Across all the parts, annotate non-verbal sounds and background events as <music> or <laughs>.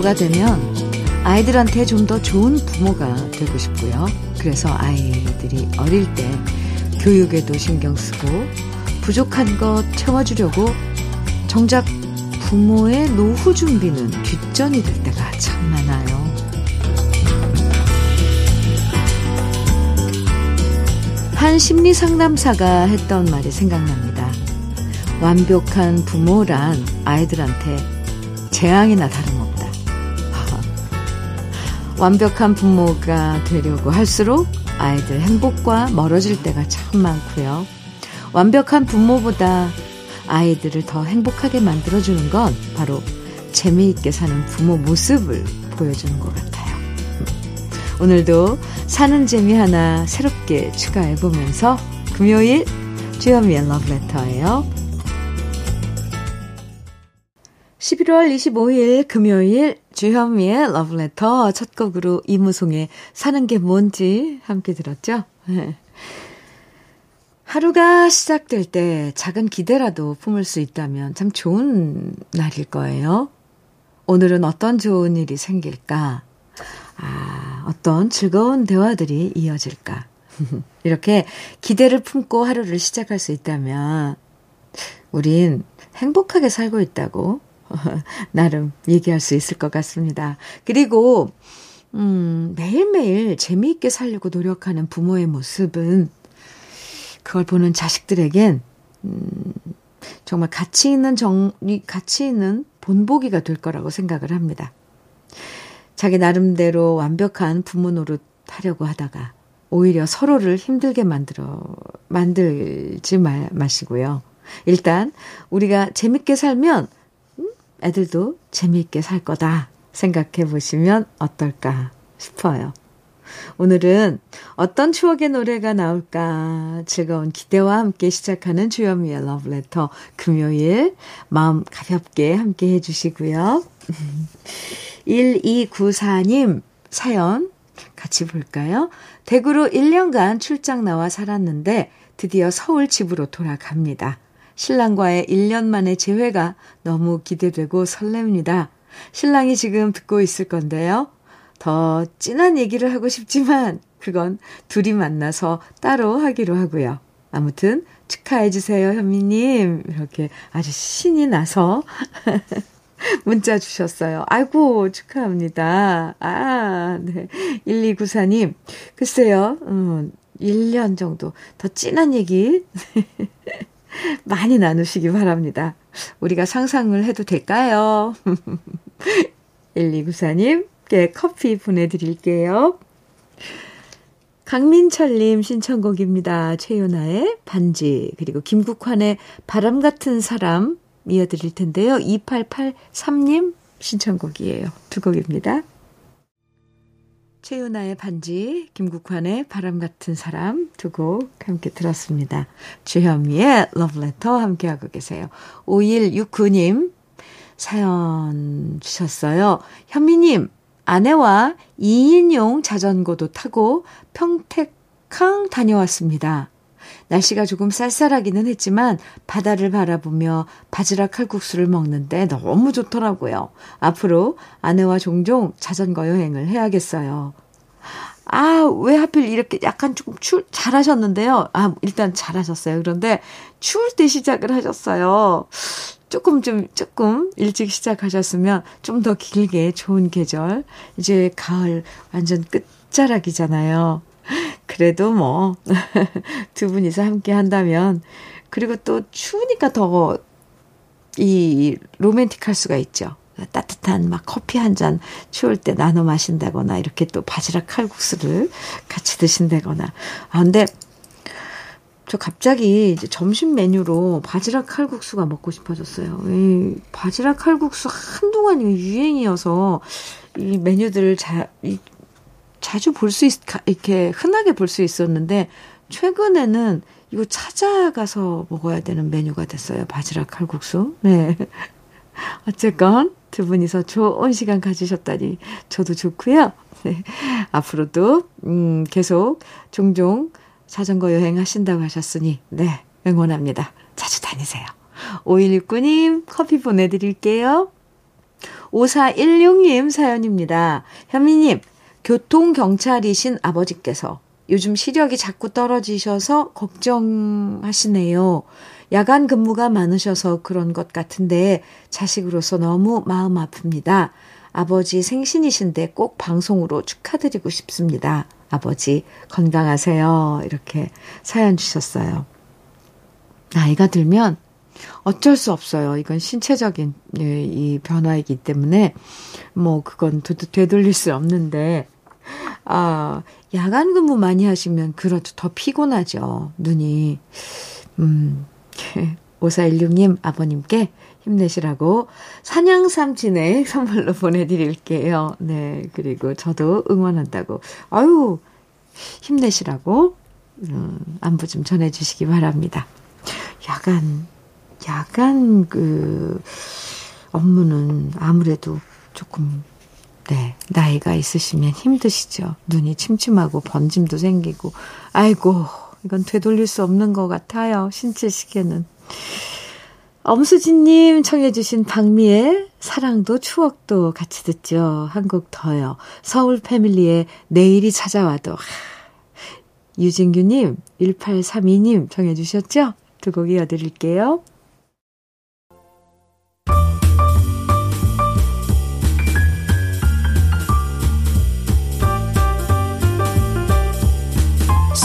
부모가 되면 아이들한테 좀 더 좋은 부모가 되고 싶고요. 그래서 아이들이 어릴 때 교육에도 신경 쓰고 부족한 것 채워주려고 정작 부모의 노후 준비는 뒷전이 될 때가 참 많아요. 한 심리 상담사가 했던 말이 생각납니다. 완벽한 부모란 아이들한테 재앙이나 다름없다. 완벽한 부모가 되려고 할수록 아이들 행복과 멀어질 때가 참 많고요. 완벽한 부모보다 아이들을 더 행복하게 만들어주는 건 바로 재미있게 사는 부모 모습을 보여주는 것 같아요. 오늘도 사는 재미 하나 새롭게 추가해보면서 금요일 주현미의 러브레터예요. 11월 25일 금요일 주현미의 러브레터 첫 곡으로 이무송의 사는 게 뭔지 함께 들었죠? 하루가 시작될 때 작은 기대라도 품을 수 있다면 참 좋은 날일 거예요. 오늘은 어떤 좋은 일이 생길까? 아, 어떤 즐거운 대화들이 이어질까? <laughs> 이렇게 기대를 품고 하루를 시작할 수 있다면 우린 행복하게 살고 있다고 <laughs> 나름 얘기할 수 있을 것 같습니다. 그리고, 음, 매일매일 재미있게 살려고 노력하는 부모의 모습은 그걸 보는 자식들에겐, 음, 정말 가치 있는 정, 가치 있는 본보기가 될 거라고 생각을 합니다. 자기 나름대로 완벽한 부모 노릇 하려고 하다가 오히려 서로를 힘들게 만들어, 만들지 마, 마시고요. 일단, 우리가 재밌게 살면 애들도 재미있게 살 거다 생각해 보시면 어떨까 싶어요. 오늘은 어떤 추억의 노래가 나올까 즐거운 기대와 함께 시작하는 주현미의 러브레터 금요일 마음 가볍게 함께 해주시고요. <laughs> 1294님 사연 같이 볼까요? 대구로 1년간 출장 나와 살았는데 드디어 서울 집으로 돌아갑니다. 신랑과의 1년 만의 재회가 너무 기대되고 설렙니다. 신랑이 지금 듣고 있을 건데요. 더 진한 얘기를 하고 싶지만 그건 둘이 만나서 따로 하기로 하고요. 아무튼 축하해주세요, 현미님. 이렇게 아주 신이 나서 <laughs> 문자 주셨어요. 아이고, 축하합니다. 아, 네. 1294님. 글쎄요, 음, 1년 정도 더 진한 얘기 <laughs> 많이 나누시기 바랍니다. 우리가 상상을 해도 될까요? <laughs> 1294님께 커피 보내드릴게요. 강민철님 신청곡입니다. 최윤아의 반지, 그리고 김국환의 바람 같은 사람 이어드릴 텐데요. 2883님 신청곡이에요. 두 곡입니다. 최윤아의 반지, 김국환의 바람 같은 사람 두 곡 함께 들었습니다. 주현미의 러브레터 함께하고 계세요. 5169님 사연 주셨어요. 현미님, 아내와 2인용 자전거도 타고 평택항 다녀왔습니다. 날씨가 조금 쌀쌀하기는 했지만 바다를 바라보며 바지락 칼국수를 먹는데 너무 좋더라고요. 앞으로 아내와 종종 자전거 여행을 해야겠어요. 아, 왜 하필 이렇게 약간 조금 추, 잘하셨는데요. 아, 일단 잘하셨어요. 그런데 추울 때 시작을 하셨어요. 조금 좀, 조금 일찍 시작하셨으면 좀 더 길게 좋은 계절. 이제 가을 완전 끝자락이잖아요. 그래도 뭐, <laughs> 두 분이서 함께 한다면, 그리고 또 추우니까 더, 이, 로맨틱할 수가 있죠. 따뜻한 막 커피 한 잔 추울 때 나눠 마신다거나, 이렇게 또 바지락 칼국수를 같이 드신다거나. 아, 근데, 저 갑자기 이제 점심 메뉴로 바지락 칼국수가 먹고 싶어졌어요. 이 바지락 칼국수 한동안 유행이어서 이 메뉴들을 잘, 이 자주 볼수 있, 이렇게 흔하게 볼 수 있었는데, 최근에는 이거 찾아가서 먹어야 되는 메뉴가 됐어요. 바지락 칼국수. 네. <laughs> 어쨌건 두 분이서 좋은 시간 가지셨다니 저도 좋고요. 네. 앞으로도 음 계속 종종 자전거 여행 하신다고 하셨으니 네, 응원합니다. 자주 다니세요. 5169님 커피 보내 드릴게요. 5416님 사연입니다. 현미님, 교통경찰이신 아버지께서 요즘 시력이 자꾸 떨어지셔서 걱정하시네요. 야간 근무가 많으셔서 그런 것 같은데 자식으로서 너무 마음 아픕니다. 아버지 생신이신데 꼭 방송으로 축하드리고 싶습니다. 아버지 건강하세요. 이렇게 사연 주셨어요. 나이가 들면 어쩔 수 없어요. 이건 신체적인 예, 이 변화이기 때문에 뭐 그건 되돌릴 수 없는데 아 야간 근무 많이 하시면 그렇죠. 더 피곤하죠. 눈이 음 <laughs> 5416님 아버님께 힘내시라고 산양삼 진액 <laughs> 선물로 보내드릴게요. 네. 그리고 저도 응원한다고. 아유, 힘내시라고, 음, 안부 좀 전해주시기 바랍니다. 야간, 야간 그, 업무는 아무래도 조금, 네, 나이가 있으시면 힘드시죠. 눈이 침침하고 번짐도 생기고, 아이고, 이건 되돌릴 수 없는 것 같아요. 신체 시계는. 엄수진님 청해주신 박미의 사랑도 추억도 같이 듣죠. 한곡 더요. 서울 패밀리의 내일이 찾아와도. 유진규님, 1832님 청해주셨죠? 두 곡 이어드릴게요.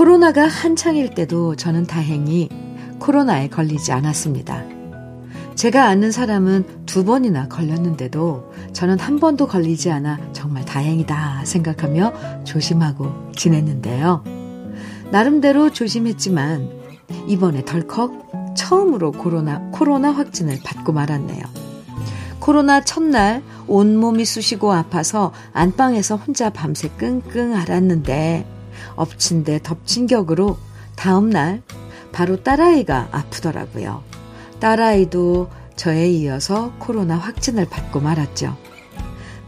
코로나가 한창일 때도 저는 다행히 코로나에 걸리지 않았습니다. 제가 아는 사람은 두 번이나 걸렸는데도 저는 한 번도 걸리지 않아 정말 다행이다 생각하며 조심하고 지냈는데요. 나름대로 조심했지만 이번에 덜컥 처음으로 코로나, 코로나 확진을 받고 말았네요. 코로나 첫날 온몸이 쑤시고 아파서 안방에서 혼자 밤새 끙끙 앓았는데 엎친 데 덮친 격으로 다음날 바로 딸아이가 아프더라고요. 딸아이도 저에 이어서 코로나 확진을 받고 말았죠.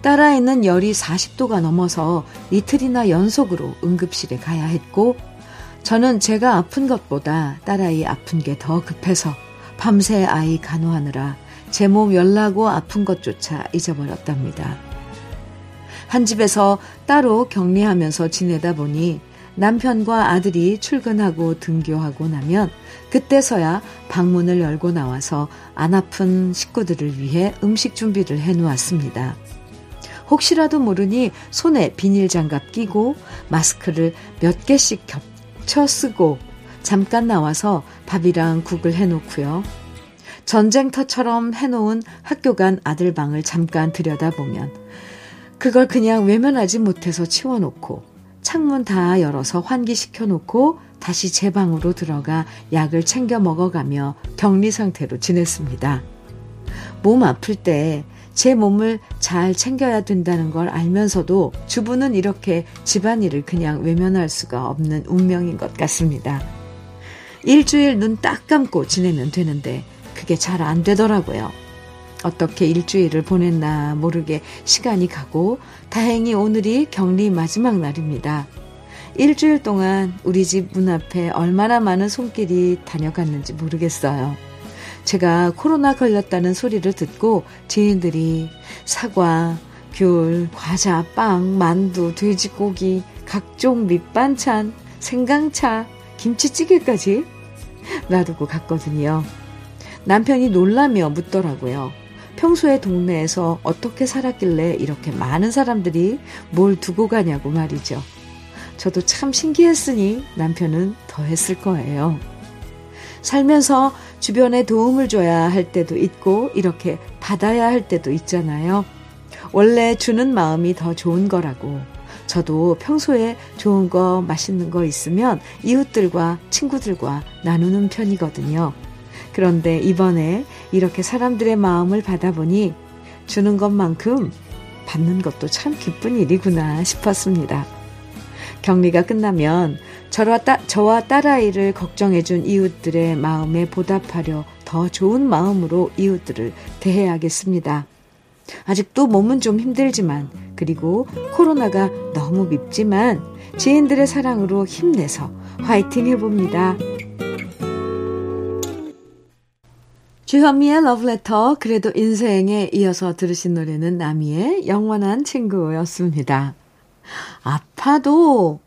딸아이는 열이 40도가 넘어서 이틀이나 연속으로 응급실에 가야 했고, 저는 제가 아픈 것보다 딸아이 아픈 게 더 급해서 밤새 아이 간호하느라 제 몸 열나고 아픈 것조차 잊어버렸답니다. 한 집에서 따로 격리하면서 지내다 보니 남편과 아들이 출근하고 등교하고 나면 그때서야 방문을 열고 나와서 안 아픈 식구들을 위해 음식 준비를 해 놓았습니다. 혹시라도 모르니 손에 비닐 장갑 끼고 마스크를 몇 개씩 겹쳐 쓰고 잠깐 나와서 밥이랑 국을 해 놓고요. 전쟁터처럼 해놓은 학교 간 아들 방을 잠깐 들여다보면 그걸 그냥 외면하지 못해서 치워놓고 창문 다 열어서 환기시켜 놓고 다시 제 방으로 들어가 약을 챙겨 먹어가며 격리 상태로 지냈습니다. 몸 아플 때 제 몸을 잘 챙겨야 된다는 걸 알면서도 주부는 이렇게 집안일을 그냥 외면할 수가 없는 운명인 것 같습니다. 일주일 눈 딱 감고 지내면 되는데 그게 잘 안 되더라고요. 어떻게 일주일을 보냈나 모르게 시간이 가고 다행히 오늘이 격리 마지막 날입니다. 일주일 동안 우리 집 문 앞에 얼마나 많은 손길이 다녀갔는지 모르겠어요. 제가 코로나 걸렸다는 소리를 듣고 지인들이 사과, 귤, 과자, 빵, 만두, 돼지고기, 각종 밑반찬, 생강차, 김치찌개까지 놔두고 갔거든요. 남편이 놀라며 묻더라고요. 평소에 동네에서 어떻게 살았길래 이렇게 많은 사람들이 뭘 두고 가냐고 말이죠. 저도 참 신기했으니 남편은 더 했을 거예요. 살면서 주변에 도움을 줘야 할 때도 있고 이렇게 받아야 할 때도 있잖아요. 원래 주는 마음이 더 좋은 거라고. 저도 평소에 좋은 거, 맛있는 거 있으면 이웃들과 친구들과 나누는 편이거든요. 그런데 이번에 이렇게 사람들의 마음을 받아보니 주는 것만큼 받는 것도 참 기쁜 일이구나 싶었습니다. 격리가 끝나면 저와, 따, 저와 딸아이를 걱정해준 이웃들의 마음에 보답하려 더 좋은 마음으로 이웃들을 대해야겠습니다. 아직도 몸은 좀 힘들지만, 그리고 코로나가 너무 밉지만, 지인들의 사랑으로 힘내서 화이팅 해봅니다. 주현미의 러브레터, 그래도 인생에 이어서 들으신 노래는 나미의 영원한 친구였습니다. 아파도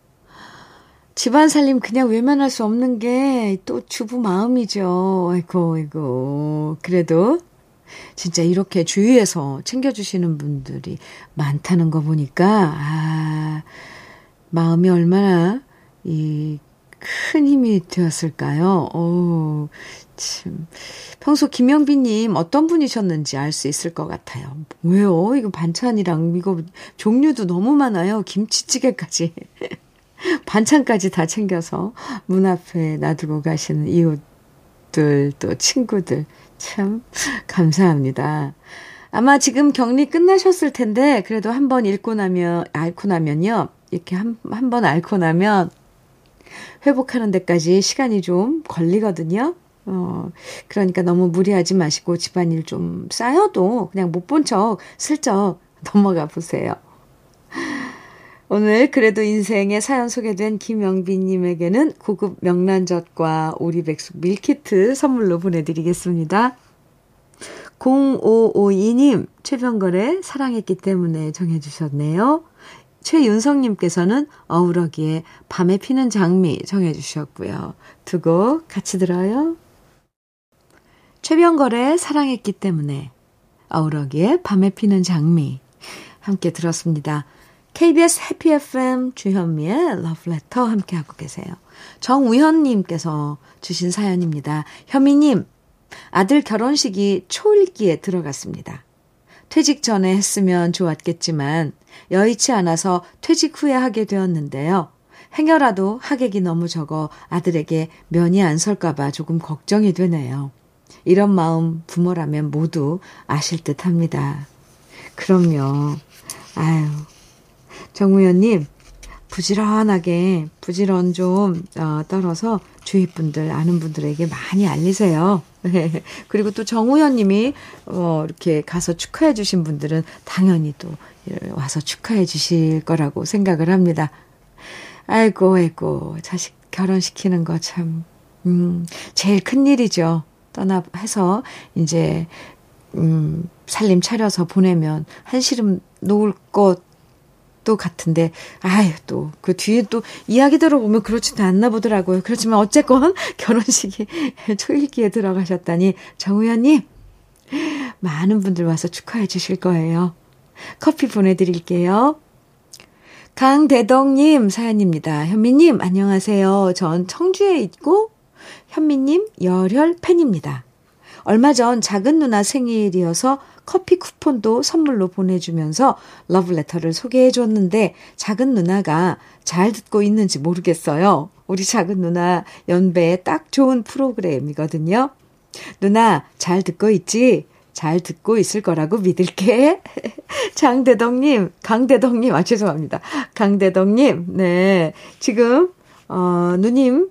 집안 살림 그냥 외면할 수 없는 게 또 주부 마음이죠. 아이고, 아이고. 그래도 진짜 이렇게 주위에서 챙겨주시는 분들이 많다는 거 보니까, 아, 마음이 얼마나 이 큰 힘이 되었을까요? 오, 참. 평소 김영빈님 어떤 분이셨는지 알 수 있을 것 같아요. 왜요? 이거 반찬이랑 이거 종류도 너무 많아요. 김치찌개까지. <laughs> 반찬까지 다 챙겨서 문 앞에 놔두고 가시는 이웃들, 또 친구들. 참 감사합니다. 아마 지금 격리 끝나셨을 텐데, 그래도 한번 읽고 나면, 앓고 나면요. 이렇게 한, 한 번 앓고 나면 회복하는 데까지 시간이 좀 걸리거든요. 어, 그러니까 너무 무리하지 마시고 집안일 좀 쌓여도 그냥 못 본 척 슬쩍 <laughs> 넘어가 보세요. 오늘 그래도 인생의 사연 소개된 김영빈님에게는 고급 명란젓과 오리백숙 밀키트 선물로 보내드리겠습니다. 0552님, 최병걸의 사랑했기 때문에 정해주셨네요. 최윤성님께서는 어우러기에 밤에 피는 장미 정해 주셨고요. 두 곡 같이 들어요. 최병걸의 사랑했기 때문에 어우러기에 밤에 피는 장미 함께 들었습니다. KBS 해피 FM 주현미의 러브레터 함께하고 계세요. 정우현님께서 주신 사연입니다. 현미님, 아들 결혼식이 초일기에 들어갔습니다. 퇴직 전에 했으면 좋았겠지만 여의치 않아서 퇴직 후에 하게 되었는데요. 행여라도 하객이 너무 적어 아들에게 면이 안 설까봐 조금 걱정이 되네요. 이런 마음 부모라면 모두 아실 듯 합니다. 그럼요. 아유, 정우현님, 부지런하게, 부지런 좀, 어, 떨어서 주위 분들, 아는 분들에게 많이 알리세요. <laughs> 그리고 또 정우현 님이, 어, 이렇게 가서 축하해 주신 분들은 당연히 또 와서 축하해 주실 거라고 생각을 합니다. 아이고, 아이고, 자식 결혼시키는 거 참, 음, 제일 큰 일이죠. 떠나, 해서, 이제, 음, 살림 차려서 보내면 한시름 놓을 것 또 같은데, 아유, 또, 그 뒤에 또 이야기 들어보면 그렇지도 않나 보더라고요. 그렇지만 어쨌건 <laughs> 결혼식이 <laughs> 초일기에 들어가셨다니, 정우현님, 많은 분들 와서 축하해 주실 거예요. 커피 보내드릴게요. 강대덕님 사연입니다. 현미님, 안녕하세요. 전 청주에 있고, 현미님 열혈 팬입니다. 얼마 전 작은 누나 생일이어서 커피 쿠폰도 선물로 보내주면서 러브레터를 소개해 줬는데 작은 누나가 잘 듣고 있는지 모르겠어요. 우리 작은 누나 연배에 딱 좋은 프로그램이거든요. 누나 잘 듣고 있지? 잘 듣고 있을 거라고 믿을게. <laughs> 장대덕님, 강대덕님, 아, 죄송합니다. 강대덕님, 네. 지금, 어, 누님,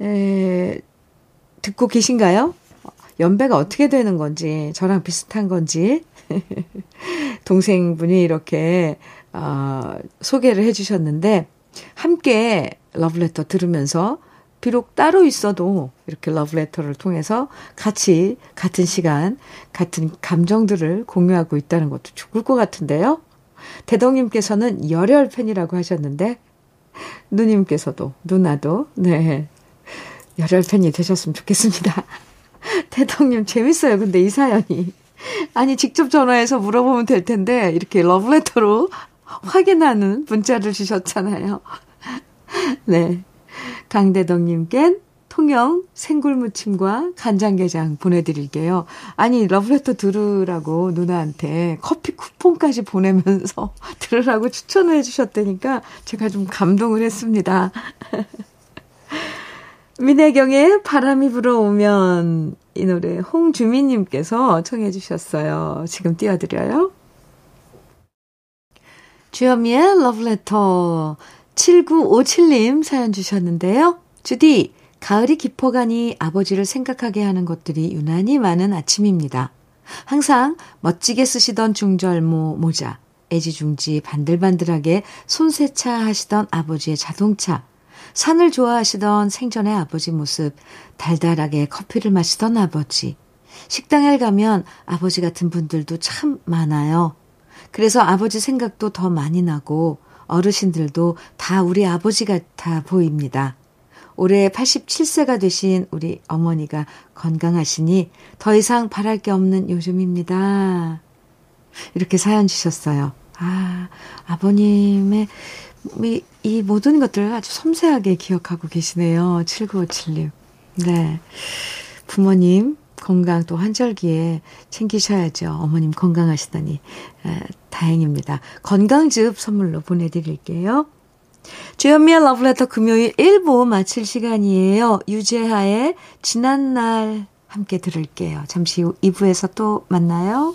에, 듣고 계신가요? 연배가 어떻게 되는 건지, 저랑 비슷한 건지, <laughs> 동생분이 이렇게, 어, 소개를 해 주셨는데, 함께 러브레터 들으면서, 비록 따로 있어도 이렇게 러브레터를 통해서 같이 같은 시간, 같은 감정들을 공유하고 있다는 것도 좋을 것 같은데요. 대덕님께서는 열혈 팬이라고 하셨는데, 누님께서도, 누나도, 네. 열혈 팬이 되셨으면 좋겠습니다. <laughs> <laughs> 대덕님 재밌어요. 근데 이 사연이. 아니, 직접 전화해서 물어보면 될 텐데, 이렇게 러브레터로 확인하는 문자를 주셨잖아요. <laughs> 네. 강대덕님껜 통영 생굴무침과 간장게장 보내드릴게요. 아니, 러브레터 들으라고 누나한테 커피 쿠폰까지 보내면서 <laughs> 들으라고 추천을 해주셨다니까 제가 좀 감동을 했습니다. 민혜경의 바람이 불어오면 이 노래 홍주민님께서 청해 주셨어요. 지금 띄워드려요. 주현미의 러브레터 7957님 사연 주셨는데요. 주디, 가을이 깊어가니 아버지를 생각하게 하는 것들이 유난히 많은 아침입니다. 항상 멋지게 쓰시던 중절모 모자, 애지중지 반들반들하게 손세차 하시던 아버지의 자동차, 산을 좋아하시던 생전의 아버지 모습, 달달하게 커피를 마시던 아버지. 식당에 가면 아버지 같은 분들도 참 많아요. 그래서 아버지 생각도 더 많이 나고 어르신들도 다 우리 아버지 같아 보입니다. 올해 87세가 되신 우리 어머니가 건강하시니 더 이상 바랄 게 없는 요즘입니다. 이렇게 사연 주셨어요. 아, 아버님의 이, 이 모든 것들을 아주 섬세하게 기억하고 계시네요. 7957님. 네. 부모님 건강 또 한절기에 챙기셔야죠. 어머님 건강하시다니 에, 다행입니다. 건강즙 선물로 보내드릴게요. 주현미의 러브레터 금요일 1부 마칠 시간이에요. 유재하의 지난날 함께 들을게요. 잠시 후 2부에서 또 만나요.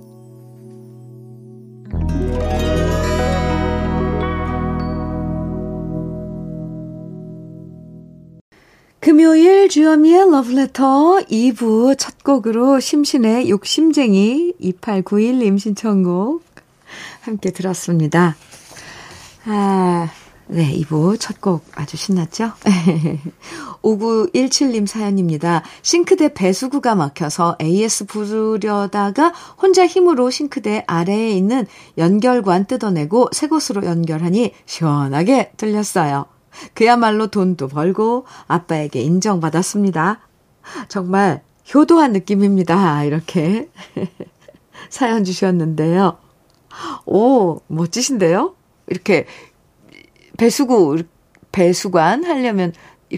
금요일 주현미의 러브레터 2부 첫 곡으로 심신의 욕심쟁이 2891님 신청곡 함께 들었습니다. 아, 네, 2부 첫 곡 아주 신났죠? <laughs> 5917님 사연입니다. 싱크대 배수구가 막혀서 AS 부르려다가 혼자 힘으로 싱크대 아래에 있는 연결관 뜯어내고 새 곳으로 연결하니 시원하게 들렸어요. 그야말로 돈도 벌고 아빠에게 인정받았습니다. 정말 효도한 느낌입니다. 이렇게 <laughs> 사연 주셨는데요. 오, 멋지신데요? 이렇게 배수구, 배수관 하려면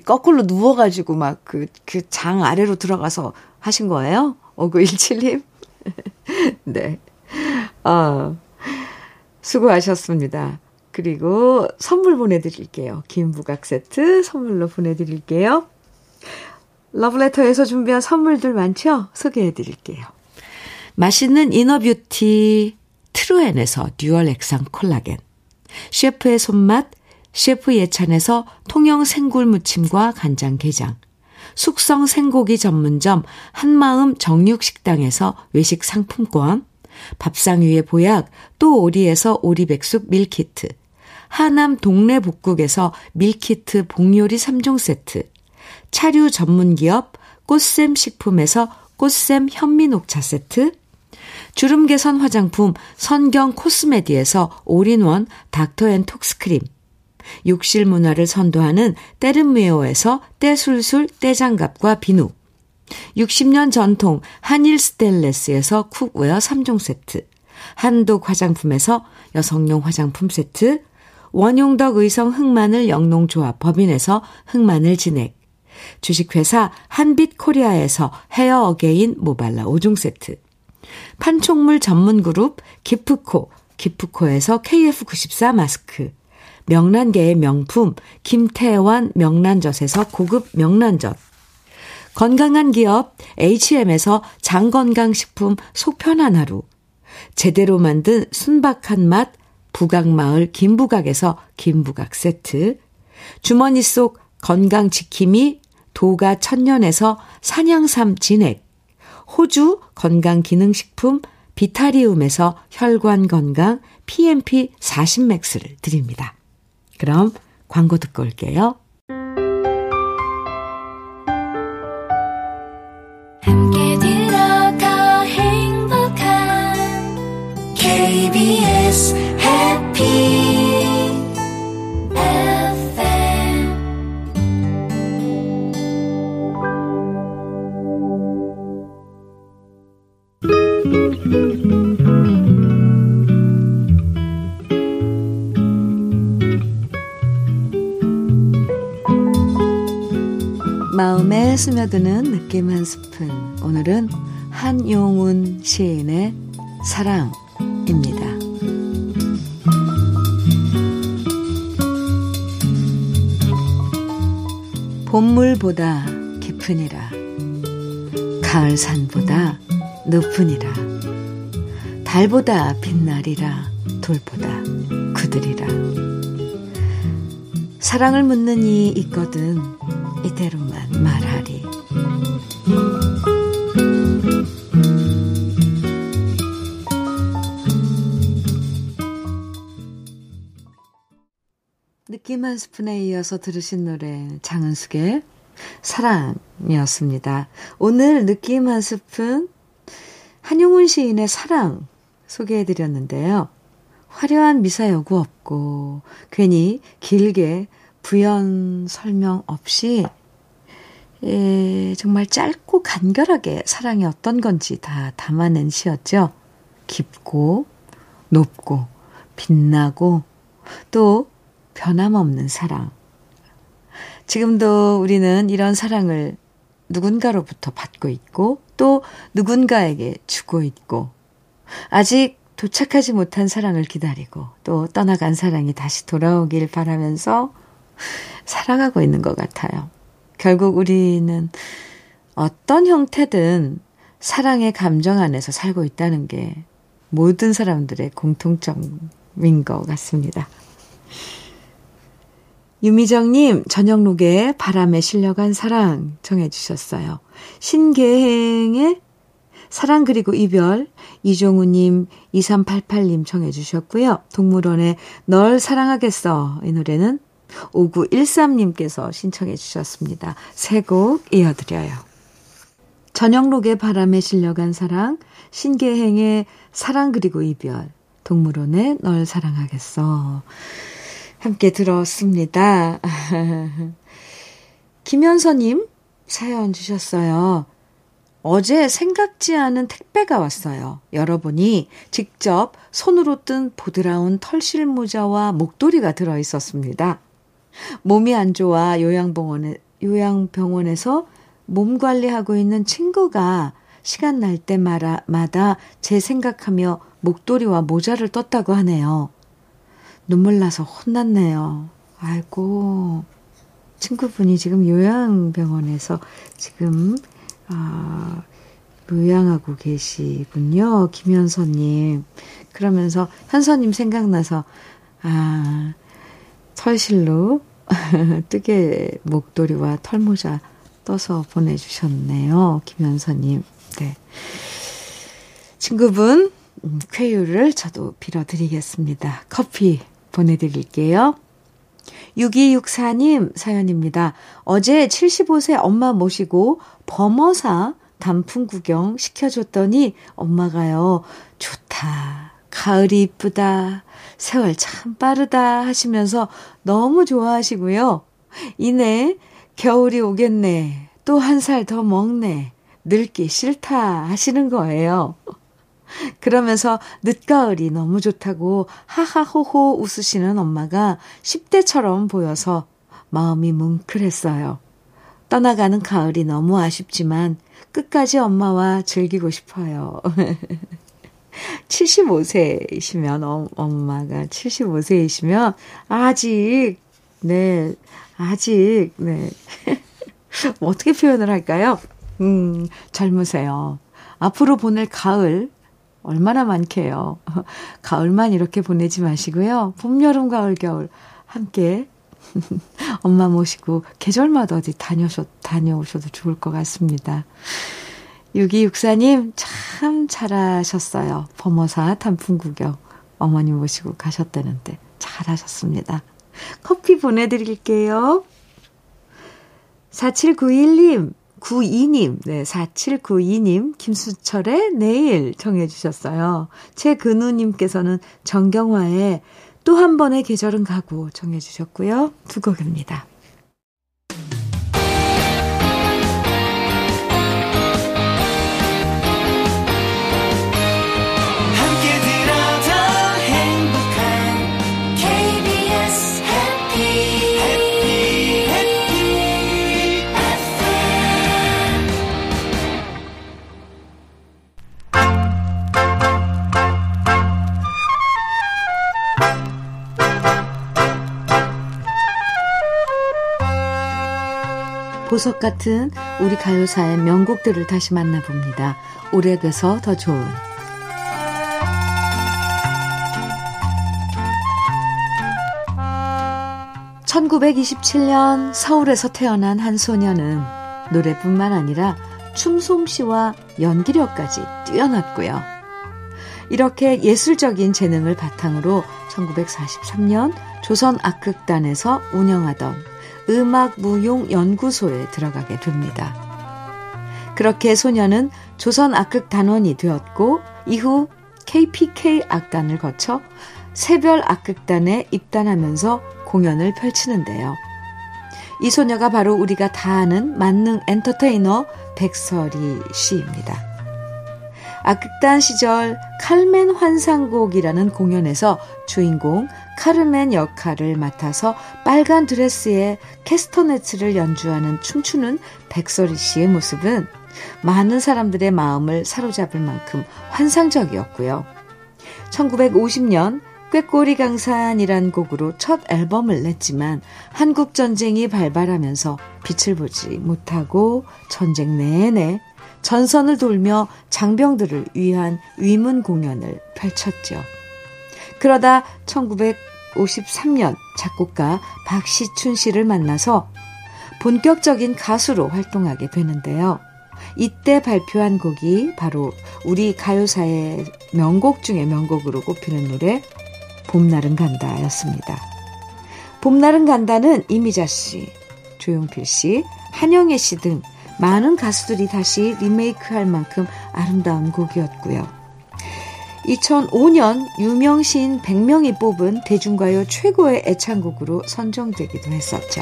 거꾸로 누워가지고 막 그, 그 장 아래로 들어가서 하신 거예요? 5917님? <laughs> 네. 어, 수고하셨습니다. 그리고 선물 보내드릴게요. 김부각 세트 선물로 보내드릴게요. 러브레터에서 준비한 선물들 많죠? 소개해드릴게요. 맛있는 inner beauty 트루엔에서 듀얼 액상 콜라겐 셰프의 손맛 셰프 예찬에서 통영 생굴 무침과 간장 게장 숙성 생고기 전문점 한마음 정육식당에서 외식 상품권 밥상 위의 보약 또 오리에서 오리백숙 밀키트 하남 동네 복국에서 밀키트 복요리 3종 세트, 차류 전문 기업 꽃샘 식품에서 꽃샘 현미 녹차 세트, 주름 개선 화장품 선경 코스메디에서 올인원 닥터앤톡스 크림, 욕실 문화를 선도하는 때르메스에서 때술술 때장갑과 비누, 60년 전통 한일 스텐레스에서 cookware 3종 세트, 한독 화장품에서 여성용 화장품 세트, 원용덕 의성 흑마늘 영농조합 법인에서 흑마늘 진액, 주식회사 한빛코리아에서 헤어 어게인 모발라 5종 세트, 판촉물 전문그룹 기프코, 기프코에서 KF94 마스크, 명란계의 명품 김태환 명란젓에서 고급 명란젓, 건강한 기업 HM에서 장건강식품 속편한 하루, 제대로 만든 순박한 맛 부각마을 김부각에서 김부각 세트, 주머니 속 건강지킴이 도가 천년에서 산양삼 진액, 호주 건강기능식품 비타리움에서 혈관건강 PMP 40맥스를 드립니다. 그럼 광고 듣고 올게요. 한 스푼. 오늘은 한용운 시인의 사랑입니다. 봄물보다 깊으니라. 가을산보다 높으니라. 달보다 빛나리라. 돌보다 그들이라. 사랑을 묻는 이 있거든 이대로만 말 느낌 한 스푼에 이어서 들으신 노래 장은숙의 사랑이었습니다. 오늘 느낌 한 스푼 한용운 시인의 사랑 소개해드렸는데요. 화려한 미사 여구 없고 괜히 길게 부연 설명 없이 예, 정말 짧고 간결하게 사랑이 어떤 건지 다 담아낸 시였죠. 깊고 높고 빛나고 또 변함없는 사랑. 지금도 우리는 이런 사랑을 누군가로부터 받고 있고 또 누군가에게 주고 있고 아직 도착하지 못한 사랑을 기다리고 또 떠나간 사랑이 다시 돌아오길 바라면서 살아가고 있는 것 같아요. 결국 우리는 어떤 형태든 사랑의 감정 안에서 살고 있다는 게 모든 사람들의 공통점인 것 같습니다. 유미정님, 저녁록에 바람에 실려간 사랑 정해주셨어요. 신계행의 사랑 그리고 이별, 이종우님, 2388님 청해주셨고요. 동물원의 널 사랑하겠어. 이 노래는 5913님께서 신청해 주셨습니다. 세 곡 이어드려요. 저녁록의 바람에 실려간 사랑, 신계행의 사랑 그리고 이별, 동물원의 널 사랑하겠어. 함께 들었습니다. <laughs> 김현서님 사연 주셨어요. 어제 생각지 않은 택배가 왔어요. 열어보니 직접 손으로 뜬 보드라운 털실 모자와 목도리가 들어 있었습니다. 몸이 안 좋아 요양병원에, 요양병원에서 몸 관리하고 있는 친구가 시간 날 때마다 제 생각하며 목도리와 모자를 떴다고 하네요. 눈물 나서 혼났네요. 아이고, 친구분이 지금 요양병원에서 지금 아, 요양하고 계시군요. 김현서님. 그러면서 현서님 생각나서, 아, 털실로 <laughs> 뜨개 목도리와 털모자 떠서 보내주셨네요. 김현서님. 네. 친구분, 음, 쾌유를 저도 빌어드리겠습니다. 커피 보내드릴게요. 6264님 사연입니다. 어제 75세 엄마 모시고 범어사 단풍 구경 시켜줬더니 엄마가요, 좋다. 가을이 이쁘다. 세월 참 빠르다 하시면서 너무 좋아하시고요. 이내 겨울이 오겠네. 또 한 살 더 먹네. 늙기 싫다 하시는 거예요. 그러면서 늦가을이 너무 좋다고 하하호호 웃으시는 엄마가 10대처럼 보여서 마음이 뭉클했어요. 떠나가는 가을이 너무 아쉽지만 끝까지 엄마와 즐기고 싶어요. <laughs> 75세이시면, 어, 엄마가 75세이시면, 아직, 네, 아직, 네. <laughs> 어떻게 표현을 할까요? 음, 젊으세요. 앞으로 보낼 가을, 얼마나 많게요. <laughs> 가을만 이렇게 보내지 마시고요. 봄, 여름, 가을, 겨울 함께 <laughs> 엄마 모시고 계절마다 어디 다녀오셔, 다녀오셔도 좋을 것 같습니다. 6264님 참 잘하셨어요. 범어사 단풍 구경 어머니 모시고 가셨다는데 잘하셨습니다. 커피 보내드릴게요. 4791님 92님, 네, 4792님, 김수철의 내일 정해주셨어요. 최근우님께서는 정경화의 또 한 번의 계절은 가고 정해주셨고요. 두 곡입니다. 보석 같은 우리 가요사의 명곡들을 다시 만나봅니다. 오래돼서 더 좋은 1927년 서울에서 태어난 한 소녀는 노래뿐만 아니라 춤 솜씨와 연기력까지 뛰어났고요. 이렇게 예술적인 재능을 바탕으로 1943년 조선악극단에서 운영하던 음악무용연구소에 들어가게 됩니다. 그렇게 소녀는 조선 악극 단원이 되었고 이후 KPK 악단을 거쳐 새별 악극단에 입단하면서 공연을 펼치는데요. 이 소녀가 바로 우리가 다 아는 만능 엔터테이너 백설이 씨입니다. 악극단 시절 칼멘 환상곡이라는 공연에서 주인공 카르멘 역할을 맡아서 빨간 드레스에 캐스터네츠를 연주하는 춤추는 백설이 씨의 모습은 많은 사람들의 마음을 사로잡을 만큼 환상적이었고요. 1950년 꾀꼬리 강산이란 곡으로 첫 앨범을 냈지만 한국 전쟁이 발발하면서 빛을 보지 못하고 전쟁 내내 전선을 돌며 장병들을 위한 위문 공연을 펼쳤죠. 그러다 1953년 작곡가 박시춘 씨를 만나서 본격적인 가수로 활동하게 되는데요. 이때 발표한 곡이 바로 우리 가요사의 명곡 중의 명곡으로 꼽히는 노래 봄날은 간다였습니다. 봄날은 간다는 이미자 씨, 조용필 씨, 한영애 씨 등 많은 가수들이 다시 리메이크할 만큼 아름다운 곡이었고요. 2005년 유명 시인 100명이 뽑은 대중가요 최고의 애창곡으로 선정되기도 했었죠.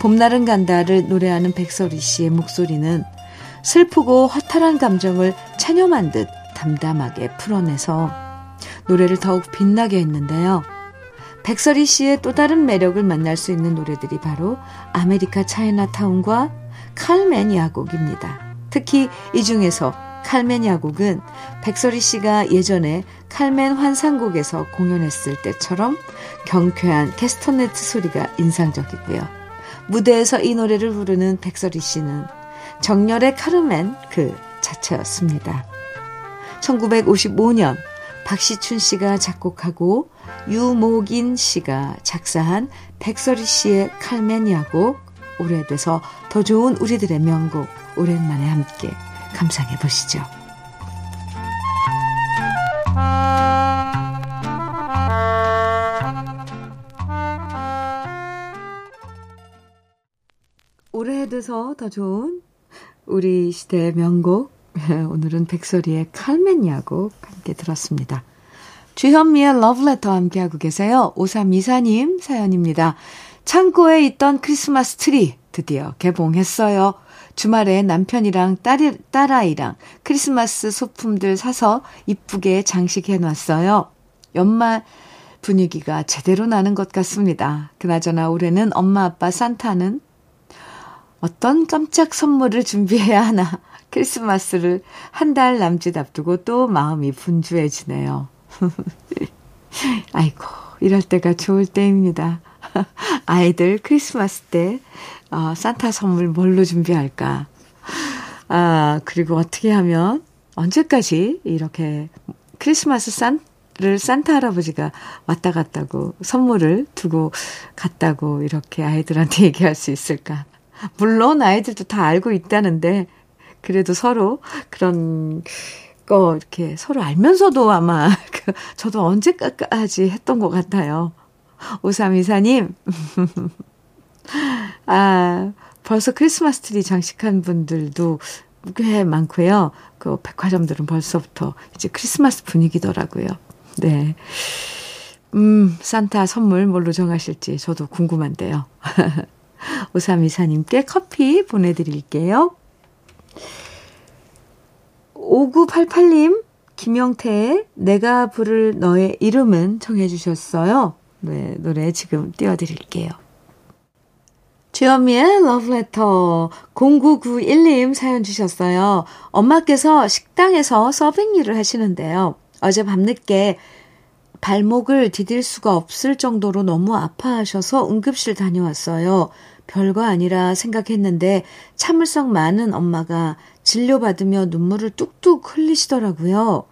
봄날은 간다를 노래하는 백설희 씨의 목소리는 슬프고 허탈한 감정을 체념한 듯 담담하게 풀어내서 노래를 더욱 빛나게 했는데요. 백설희 씨의 또 다른 매력을 만날 수 있는 노래들이 바로 아메리카 차이나타운과 칼멘 야곡입니다. 특히 이 중에서 칼멘 야곡은 백설희 씨가 예전에 칼멘 환상곡에서 공연했을 때처럼 경쾌한 캐스터네트 소리가 인상적이고요. 무대에서 이 노래를 부르는 백설희 씨는 정열의 카르멘 그 자체였습니다. 1955년 박시춘 씨가 작곡하고 유목인 씨가 작사한 백설희 씨의 칼멘 야곡 오래돼서 더 좋은 우리들의 명곡 오랜만에 함께 감상해 보시죠. 오래돼서 더 좋은 우리 시대의 명곡 <laughs> 오늘은 백설이의 칼멘 야곡 함께 들었습니다. 주현미의 러브레터 함께하고 계세요. 5324님 사연입니다. 창고에 있던 크리스마스 트리 드디어 개봉했어요. 주말에 남편이랑 딸이, 딸아이랑 크리스마스 소품들 사서 이쁘게 장식해 놨어요. 연말 분위기가 제대로 나는 것 같습니다. 그나저나 올해는 엄마 아빠 산타는 어떤 깜짝 선물을 준비해야 하나 <laughs> 크리스마스를 한 달 남짓 앞두고 또 마음이 분주해지네요. <laughs> 아이고, 이럴 때가 좋을 때입니다. <laughs> 아이들 크리스마스 때, 어, 산타 선물 뭘로 준비할까? 아, 그리고 어떻게 하면, 언제까지 이렇게 크리스마스 산를 산타 할아버지가 왔다 갔다고 선물을 두고 갔다고 이렇게 아이들한테 <laughs> 얘기할 수 있을까? 물론 아이들도 다 알고 있다는데, 그래도 서로 그런 거 이렇게 서로 알면서도 아마 <laughs> 그 저도 언제까지 했던 것 같아요. 오삼이사님. <laughs> 아, 벌써 크리스마스 트리 장식한 분들도 꽤 많고요. 그 백화점들은 벌써부터 이제 크리스마스 분위기더라고요. 네. 음, 산타 선물 뭘로 정하실지 저도 궁금한데요. <laughs> 오삼이사님께 커피 보내드릴게요. 5988님, 김영태의 내가 부를 너의 이름은 정해주셨어요. 네, 노래 지금 띄워드릴게요. 주현미의 러브레터 0991님 사연 주셨어요. 엄마께서 식당에서 서빙 일을 하시는데요. 어제 밤늦게 발목을 디딜 수가 없을 정도로 너무 아파하셔서 응급실 다녀왔어요. 별거 아니라 생각했는데 참을성 많은 엄마가 진료받으며 눈물을 뚝뚝 흘리시더라고요.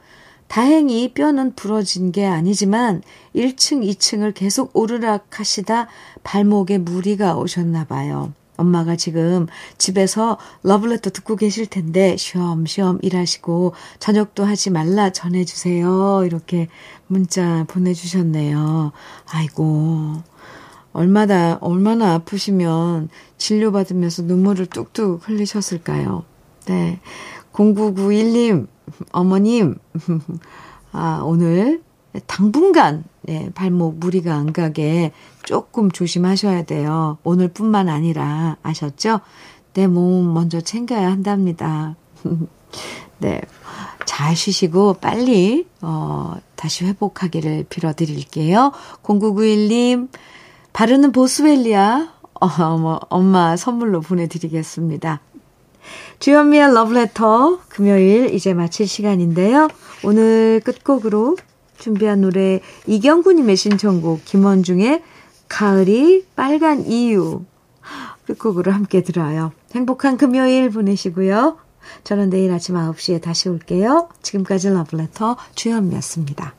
다행히 뼈는 부러진 게 아니지만 1층, 2층을 계속 오르락 하시다 발목에 무리가 오셨나 봐요. 엄마가 지금 집에서 러블레터 듣고 계실 텐데 쉬엄쉬엄 일하시고 저녁도 하지 말라 전해주세요. 이렇게 문자 보내주셨네요. 아이고. 얼마나, 얼마나 아프시면 진료받으면서 눈물을 뚝뚝 흘리셨을까요? 네. 0991님, 어머님, <laughs> 아, 오늘 당분간 예, 발목 무리가 안 가게 조금 조심하셔야 돼요. 오늘뿐만 아니라 아셨죠? 내 몸 먼저 챙겨야 한답니다. <laughs> 네. 잘 쉬시고 빨리 어 다시 회복하기를 빌어 드릴게요. 0991님 바르는 보스웰리아 <laughs> 어, 엄마 선물로 보내 드리겠습니다. 주현미의 러브레터 금요일 이제 마칠 시간인데요. 오늘 끝곡으로 준비한 노래 이경구님의 신청곡 김원중의 가을이 빨간 이유 끝곡으로 함께 들어요. 행복한 금요일 보내시고요. 저는 내일 아침 9시에 다시 올게요. 지금까지 러브레터 주현미였습니다.